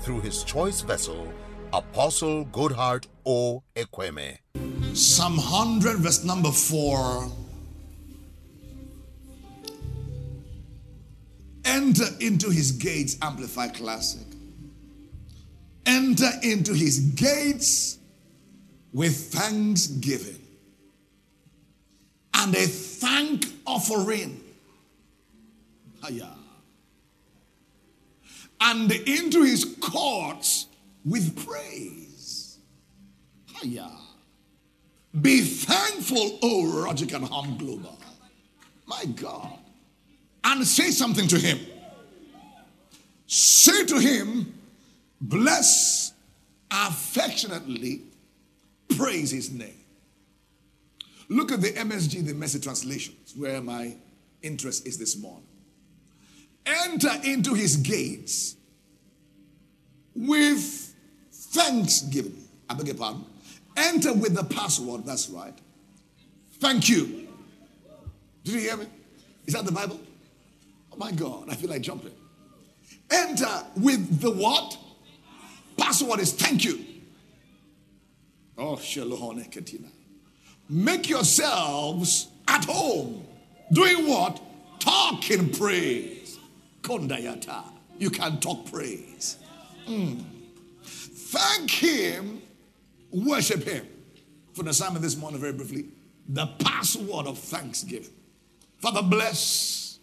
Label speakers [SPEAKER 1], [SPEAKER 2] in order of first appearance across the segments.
[SPEAKER 1] through His choice vessel, Apostle Goodhart O. Ekweme.
[SPEAKER 2] Psalm 100, verse number 4. Enter into his gates, Amplify Classic. Enter into his gates with thanksgiving and a thank offering. Hiya. And into his courts with praise. Hiya. Be thankful, O and Home Global. My God. And say something to him. Say to him, bless affectionately, praise his name. Look at the MSG, the message translations, where my interest is this morning. Enter into his gates with thanksgiving. I beg your pardon. Enter with the password, that's right. Thank you. Did you hear me? Is that the Bible? Oh my God, I feel like jumping. Enter with the what? Password is thank you. Oh, Shalom Katina. Make yourselves at home. Doing what? Talking praise. Kondayata. You can talk praise. Mm. Thank Him, worship Him. For the assignment this morning, very briefly, the password of thanksgiving. Father, bless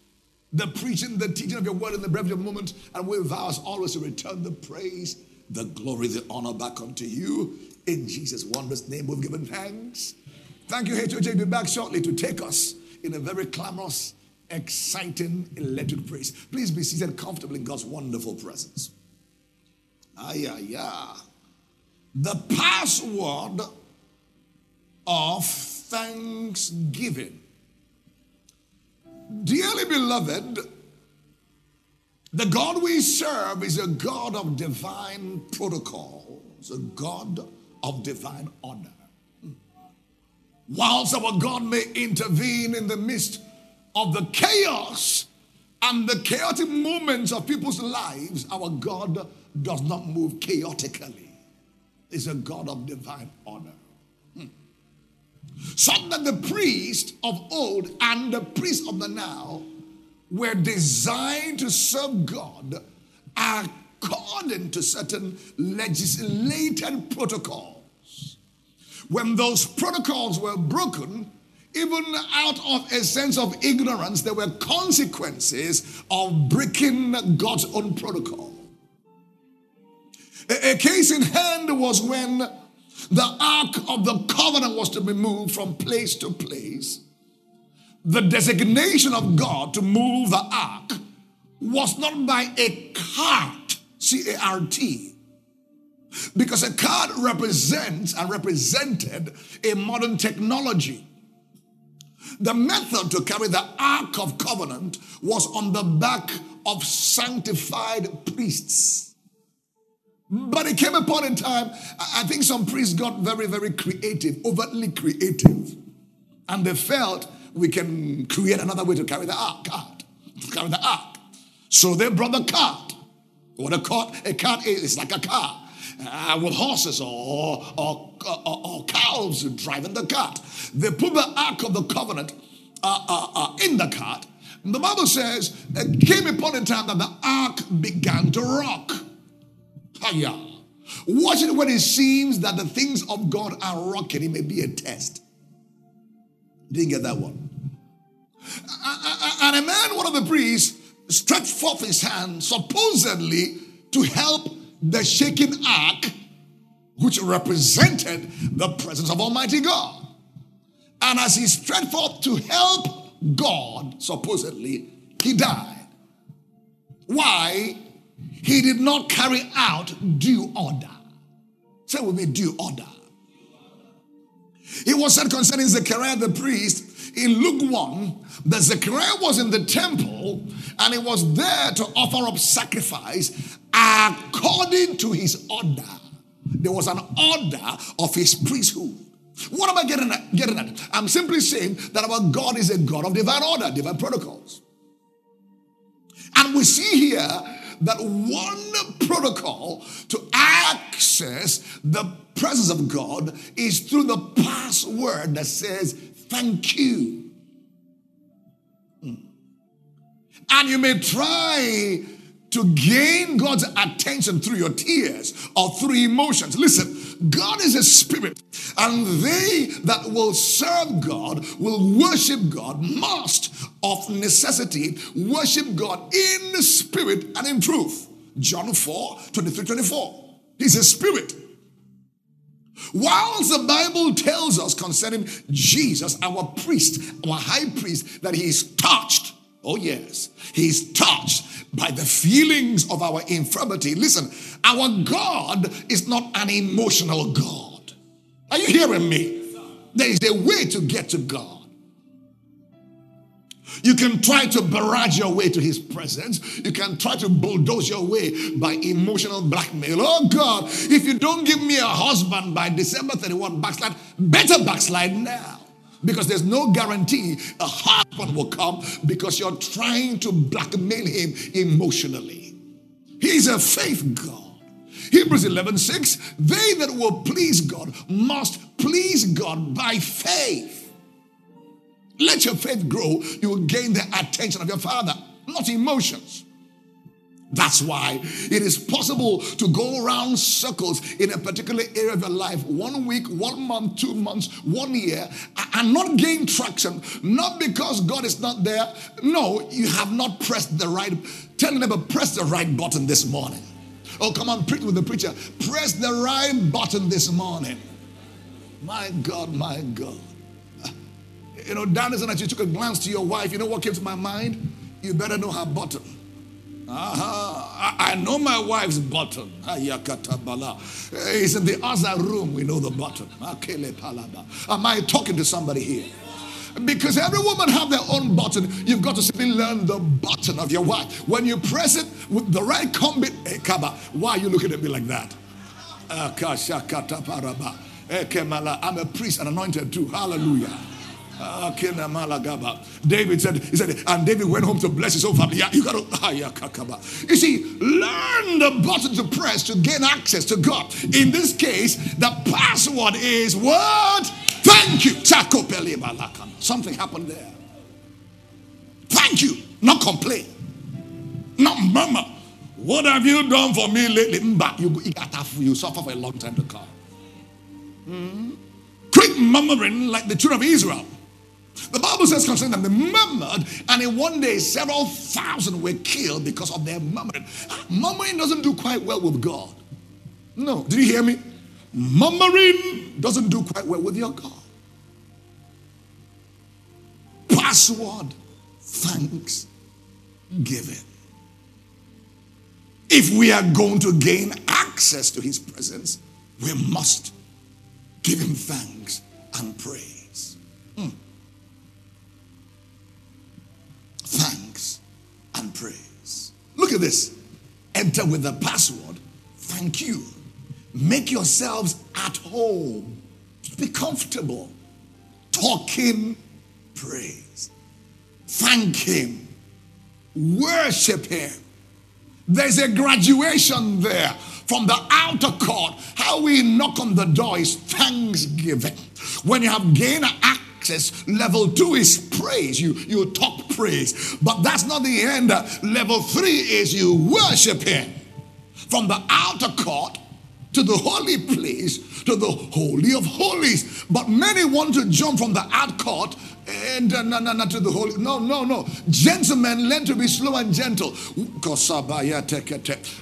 [SPEAKER 2] the preaching, the teaching of your word in the brevity of moment, and we vow us always to return the praise, the glory, the honor back unto you. In Jesus' wondrous name, we've given thanks. Thank you, HOJ. Be back shortly to take us in a very clamorous, exciting, electric praise. Please be seated comfortably in God's wonderful presence. Ah, yeah, yeah. The password of thanksgiving. Dearly beloved, the God we serve is a God of divine protocols, a God of divine honor. Whilst our God may intervene in the midst of the chaos and the chaotic moments of people's lives, our God does not move chaotically. He's a God of divine order. Hmm. So that the priest of old and the priest of the now were designed to serve God according to certain legislated protocols. When those protocols were broken, even out of a sense of ignorance, there were consequences of breaking God's own protocol. A, a case in hand was when the Ark of the Covenant was to be moved from place to place. The designation of God to move the Ark was not by a cart, C A R T, because a cart represents and represented a modern technology. The method to carry the Ark of Covenant was on the back of sanctified priests. But it came upon a time, I think some priests got very, very creative, overtly creative. And they felt we can create another way to carry the ark, to carry the ark. So they brought the cart. What a cart, a cart is, it's like a car. Uh, with horses or, or, or, or, cows driving the cart. They put the Ark of the Covenant uh, uh, uh in the cart. The Bible says it came upon a time that the ark began to rock. Hiya. Watch it when it seems that the things of God are rocking. It may be a test. Didn't get that one. And a man, one of the priests, stretched forth his hand, supposedly to help the shaking ark, which represented the presence of Almighty God. And as he stretched forth to help God, supposedly, he died. Why? He did not carry out due order. Say with me, due order. It was said concerning Zechariah the priest in Luke 1 that Zechariah was in the temple and he was there to offer up sacrifice according to his order. There was an order of his priesthood. What am I getting at? Getting at? I'm simply saying that our God is a God of divine order, divine protocols. And we see here that one protocol to access the presence of God is through the password that says, Thank you. Hmm. And you may try to gain God's attention through your tears or through emotions. Listen, God is a spirit, and they that will serve God, will worship God, must of necessity worship God in the spirit and in truth. John 4 23 24. He's a spirit. Whilst the Bible tells us concerning Jesus, our priest, our high priest, that he is touched. Oh, yes, he's touched by the feelings of our infirmity. Listen, our God is not an emotional God. Are you hearing me? There is a way to get to God. You can try to barrage your way to his presence. You can try to bulldoze your way by emotional blackmail. Oh God, if you don't give me a husband by December 31, backslide, better backslide now. Because there's no guarantee a husband will come because you're trying to blackmail him emotionally. He's a faith God. Hebrews 11 6, they that will please God must please God by faith. Let your faith grow, you will gain the attention of your father, not emotions. That's why it is possible to go around circles in a particular area of your life one week, one month, two months, one year, and not gain traction. Not because God is not there. No, you have not pressed the right. Tell them, neighbor, press the right button this morning. Oh, come on, preach with the preacher. Press the right button this morning. My God, my God. You know, Dan is that you took a glance to your wife. You know what came to my mind? You better know her button. Uh-huh. I, know my wife's button. It's in the other room. We know the button. Am I talking to somebody here? Because every woman have their own button. You've got to simply learn the button of your wife. When you press it with the right combit, hey, eh, Kaba, why are you looking at me like that? I'm a priest and anointed too. Hallelujah. Ah, David said, he said, and David went home to bless his whole family. You got to, ah, you see, learn the button to press to gain access to God. In this case, the password is what? Thank you. Something happened there. Thank you. Not complain. Not murmur. What have you done for me lately? You, you suffer for a long time to come. Mm-hmm. Quit murmuring like the children of Israel. The Bible says concerning them, they murmured, and in one day, several thousand were killed because of their murmuring. Murmuring doesn't do quite well with God. No. Did you hear me? Murmuring doesn't do quite well with your God. Password thanks giving. If we are going to gain access to his presence, we must give him thanks and praise. Hmm. At this. Enter with the password, thank you. Make yourselves at home. Be comfortable. Talking praise. Thank Him. Worship Him. There's a graduation there from the outer court. How we knock on the door is thanksgiving. When you have gained access. Level two is praise. You, you talk praise. But that's not the end. Level three is you worship Him. From the outer court to the holy place to the holy of holies. But many want to jump from the out court and uh, no, no, no, to the holy. No, no, no. Gentlemen, learn to be slow and gentle.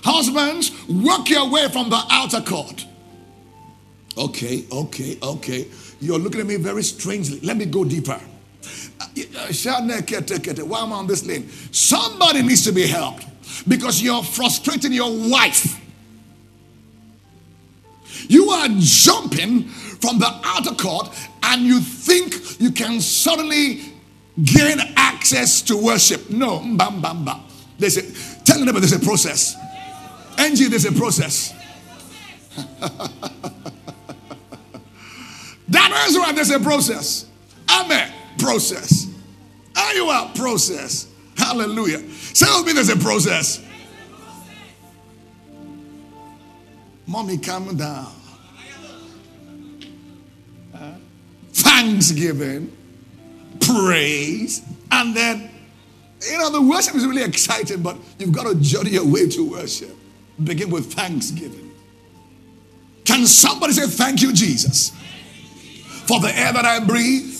[SPEAKER 2] Husbands, work your way from the outer court. Okay, okay, okay. You're looking at me very strangely. Let me go deeper. Why am I on this lane? Somebody needs to be helped because you're frustrating your wife. You are jumping from the outer court and you think you can suddenly gain access to worship. No, bam, bam, bam. There's a, tell them there's a process. Angie, there's a process. that is why there's a process. Amen. Process. Are you a process? Hallelujah. Say with me, there's a process. Mommy, calm down. Thanksgiving, praise, and then, you know, the worship is really exciting, but you've got to journey your way to worship. Begin with thanksgiving. Can somebody say, Thank you, Jesus, for the air that I breathe,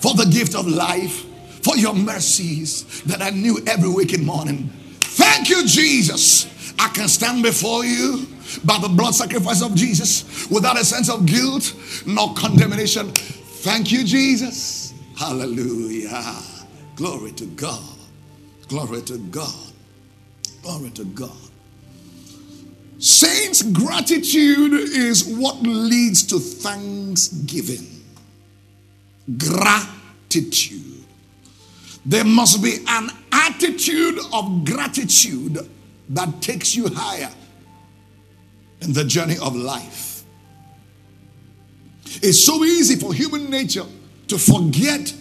[SPEAKER 2] for the gift of life, for your mercies that I knew every waking morning? Thank you, Jesus. I can stand before you by the blood sacrifice of Jesus without a sense of guilt nor condemnation. Thank you, Jesus. Hallelujah. Glory to God. Glory to God. Glory to God. Saints, gratitude is what leads to thanksgiving. Gratitude. There must be an attitude of gratitude that takes you higher in the journey of life. It's so easy for human nature to forget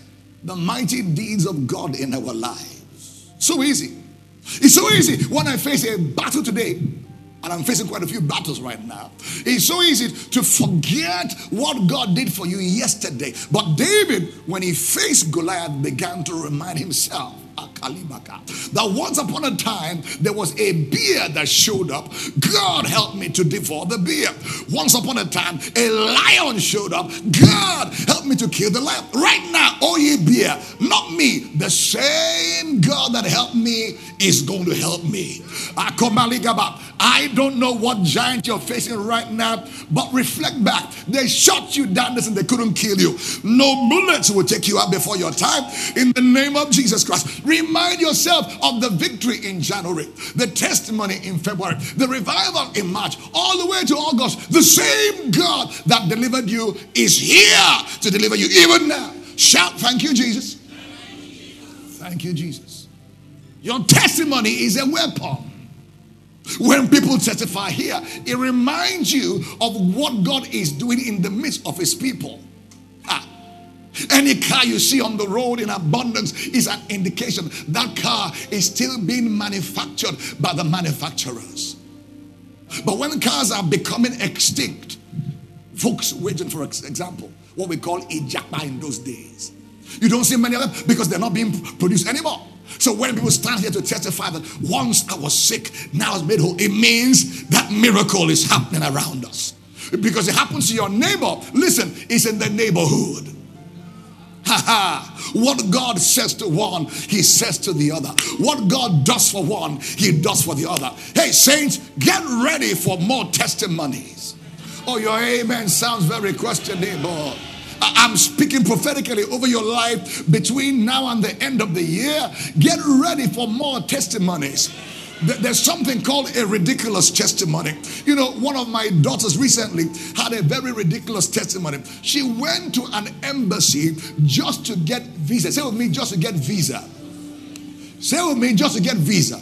[SPEAKER 2] the mighty deeds of God in our lives. So easy. It's so easy when I face a battle today and I'm facing quite a few battles right now. It's so easy to forget what God did for you yesterday. But David, when he faced Goliath, began to remind himself that once upon a time there was a bear that showed up. God helped me to devour the bear. Once upon a time, a lion showed up. God helped me to kill the lion. Right now, oh ye bear, not me. The same God that helped me is going to help me. I don't know what giant you're facing right now, but reflect back. They shot you down this and they couldn't kill you. No bullets will take you out before your time. In the name of Jesus Christ, remind yourself of the victory in January, the testimony in February, the revival in March, all the way to August. The same God that delivered you is here to deliver you even now. Shout, Thank you, Jesus. Thank you, Jesus. Your testimony is a weapon. When people testify here, it reminds you of what God is doing in the midst of his people. Any car you see on the road in abundance is an indication that car is still being manufactured by the manufacturers. But when cars are becoming extinct, Volkswagen, for example, what we call a ijapa in those days, you don't see many of them because they're not being produced anymore. So when people stand here to testify that once I was sick, now I was made whole, it means that miracle is happening around us. Because it happens to your neighbor. Listen, it's in the neighborhood. Ha ha. What God says to one, He says to the other. What God does for one, He does for the other. Hey, saints, get ready for more testimonies. Oh, your amen sounds very questionable. I'm speaking prophetically over your life between now and the end of the year. Get ready for more testimonies. There's something called a ridiculous testimony. You know, one of my daughters recently had a very ridiculous testimony. She went to an embassy just to get visa. Say with me, just to get visa. Say with me, just to get visa.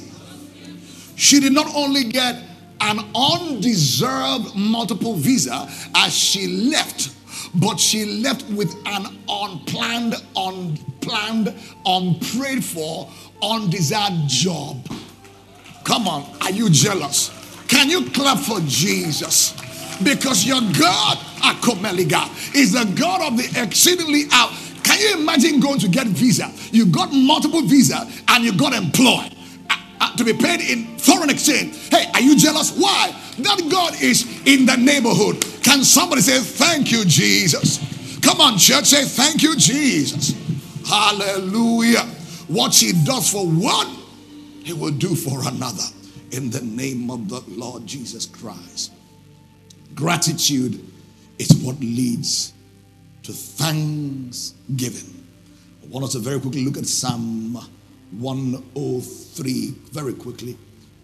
[SPEAKER 2] She did not only get an undeserved multiple visa as she left but she left with an unplanned, unplanned, unprayed for, undesired job. Come on, are you jealous? Can you clap for Jesus? Because your God, Akomeliga, is the God of the exceedingly out. Can you imagine going to get visa? You got multiple visa and you got employed uh, uh, to be paid in foreign exchange. Hey, are you jealous? Why? That God is in the neighborhood. Can somebody say, Thank you, Jesus? Come on, church, say, Thank you, Jesus. Hallelujah. What she does for one, he will do for another. In the name of the Lord Jesus Christ. Gratitude is what leads to thanksgiving. I want us to very quickly look at Psalm 103 very quickly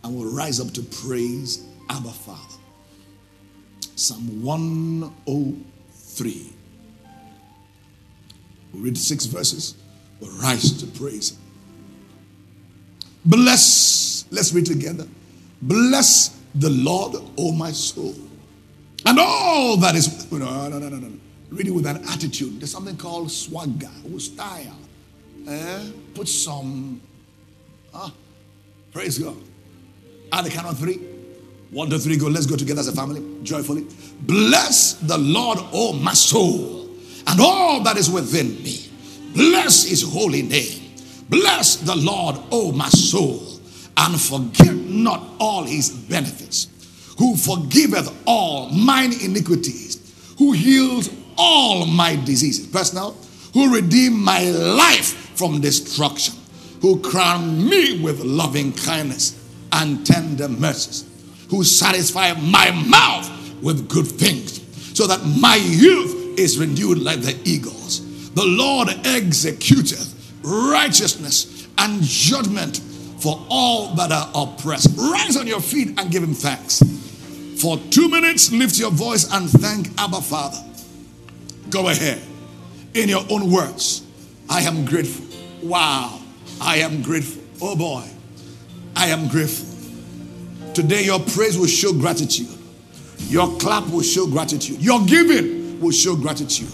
[SPEAKER 2] and we'll rise up to praise Abba Father. Psalm 103. We'll read six verses. We'll rise to praise Him. Bless, let's read together. Bless the Lord, O my soul. And all that is, no, no, no, no, no. Read it with an attitude. There's something called swagger, style. Eh? Put some, ah, praise God. At the count of three. One, two, three, go. Let's go together as a family, joyfully. Bless the Lord, O my soul, and all that is within me. Bless his holy name. Bless the Lord, O my soul, and forget not all his benefits, who forgiveth all mine iniquities, who heals all my diseases. Personal, who redeemed my life from destruction, who crowned me with loving kindness and tender mercies, who satisfy my mouth with good things, so that my youth is renewed like the eagles. The Lord executeth righteousness and judgment for all that are oppressed. Rise on your feet and give him thanks. For two minutes, lift your voice and thank Abba Father. Go ahead in your own words. I am grateful. Wow. I am grateful. Oh boy. I am grateful. Today, your praise will show gratitude. Your clap will show gratitude. Your giving will show gratitude.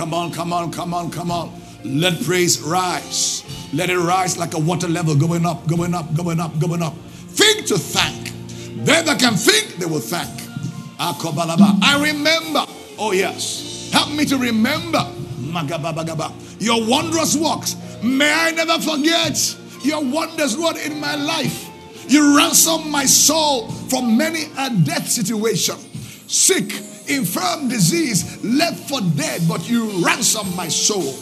[SPEAKER 2] Come on, come on, come on, come on. Let praise rise. Let it rise like a water level going up, going up, going up, going up. Think to thank. They that can think, they will thank. Ah, I remember. Oh, yes. Help me to remember. Your wondrous works. May I never forget your wonders, Lord, in my life. You ransom my soul from many a death situation. Sick, infirm, disease, left for dead, but you ransomed my soul.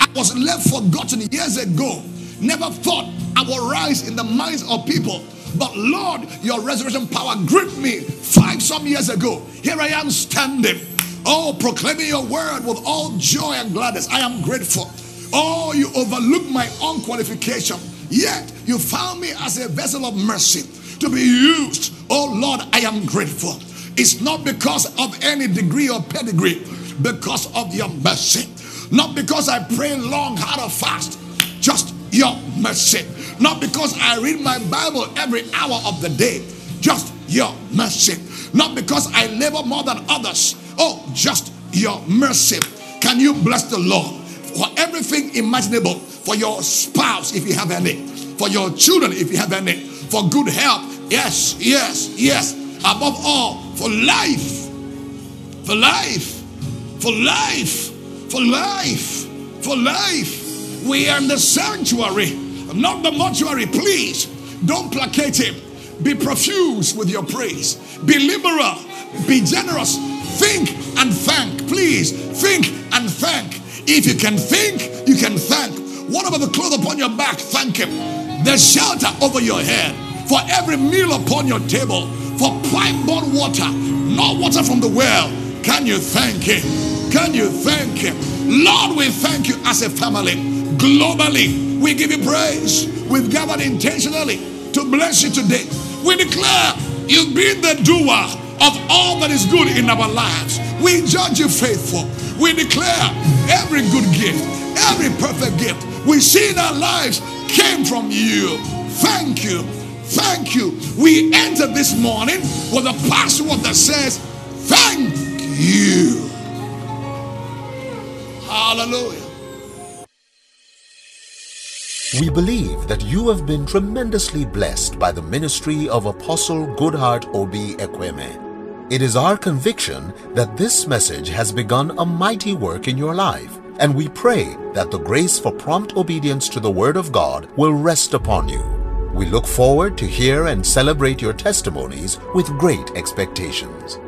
[SPEAKER 2] I was left forgotten years ago. Never thought I would rise in the minds of people. But Lord, your resurrection power gripped me five some years ago. Here I am standing. Oh, proclaiming your word with all joy and gladness. I am grateful. Oh, you overlooked my unqualification. Yet you found me as a vessel of mercy to be used. Oh Lord, I am grateful. It's not because of any degree or pedigree, because of your mercy. Not because I pray long, hard, or fast, just your mercy. Not because I read my Bible every hour of the day, just your mercy. Not because I labor more than others, oh, just your mercy. Can you bless the Lord for everything imaginable? For your spouse, if you have any, for your children, if you have any, for good health, yes, yes, yes. Above all, for life, for life, for life, for life, for life. We are in the sanctuary, not the mortuary. Please don't placate him. Be profuse with your praise. Be liberal. Be generous. Think and thank. Please think and thank. If you can think, you can thank. What about the cloth upon your back? Thank him. The shelter over your head. For every meal upon your table. For pipe borne water. Not water from the well. Can you thank him? Can you thank him? Lord, we thank you as a family. Globally, we give you praise. We've gathered intentionally to bless you today. We declare you've been the doer of all that is good in our lives. We judge you faithful. We declare every good gift, every perfect gift we see in our lives came from you. Thank you. Thank you. We enter this morning with a password that says, Thank you. Hallelujah.
[SPEAKER 1] We believe that you have been tremendously blessed by the ministry of Apostle Goodheart Obi Ekweme. It is our conviction that this message has begun a mighty work in your life, and we pray that the grace for prompt obedience to the Word of God will rest upon you. We look forward to hear and celebrate your testimonies with great expectations.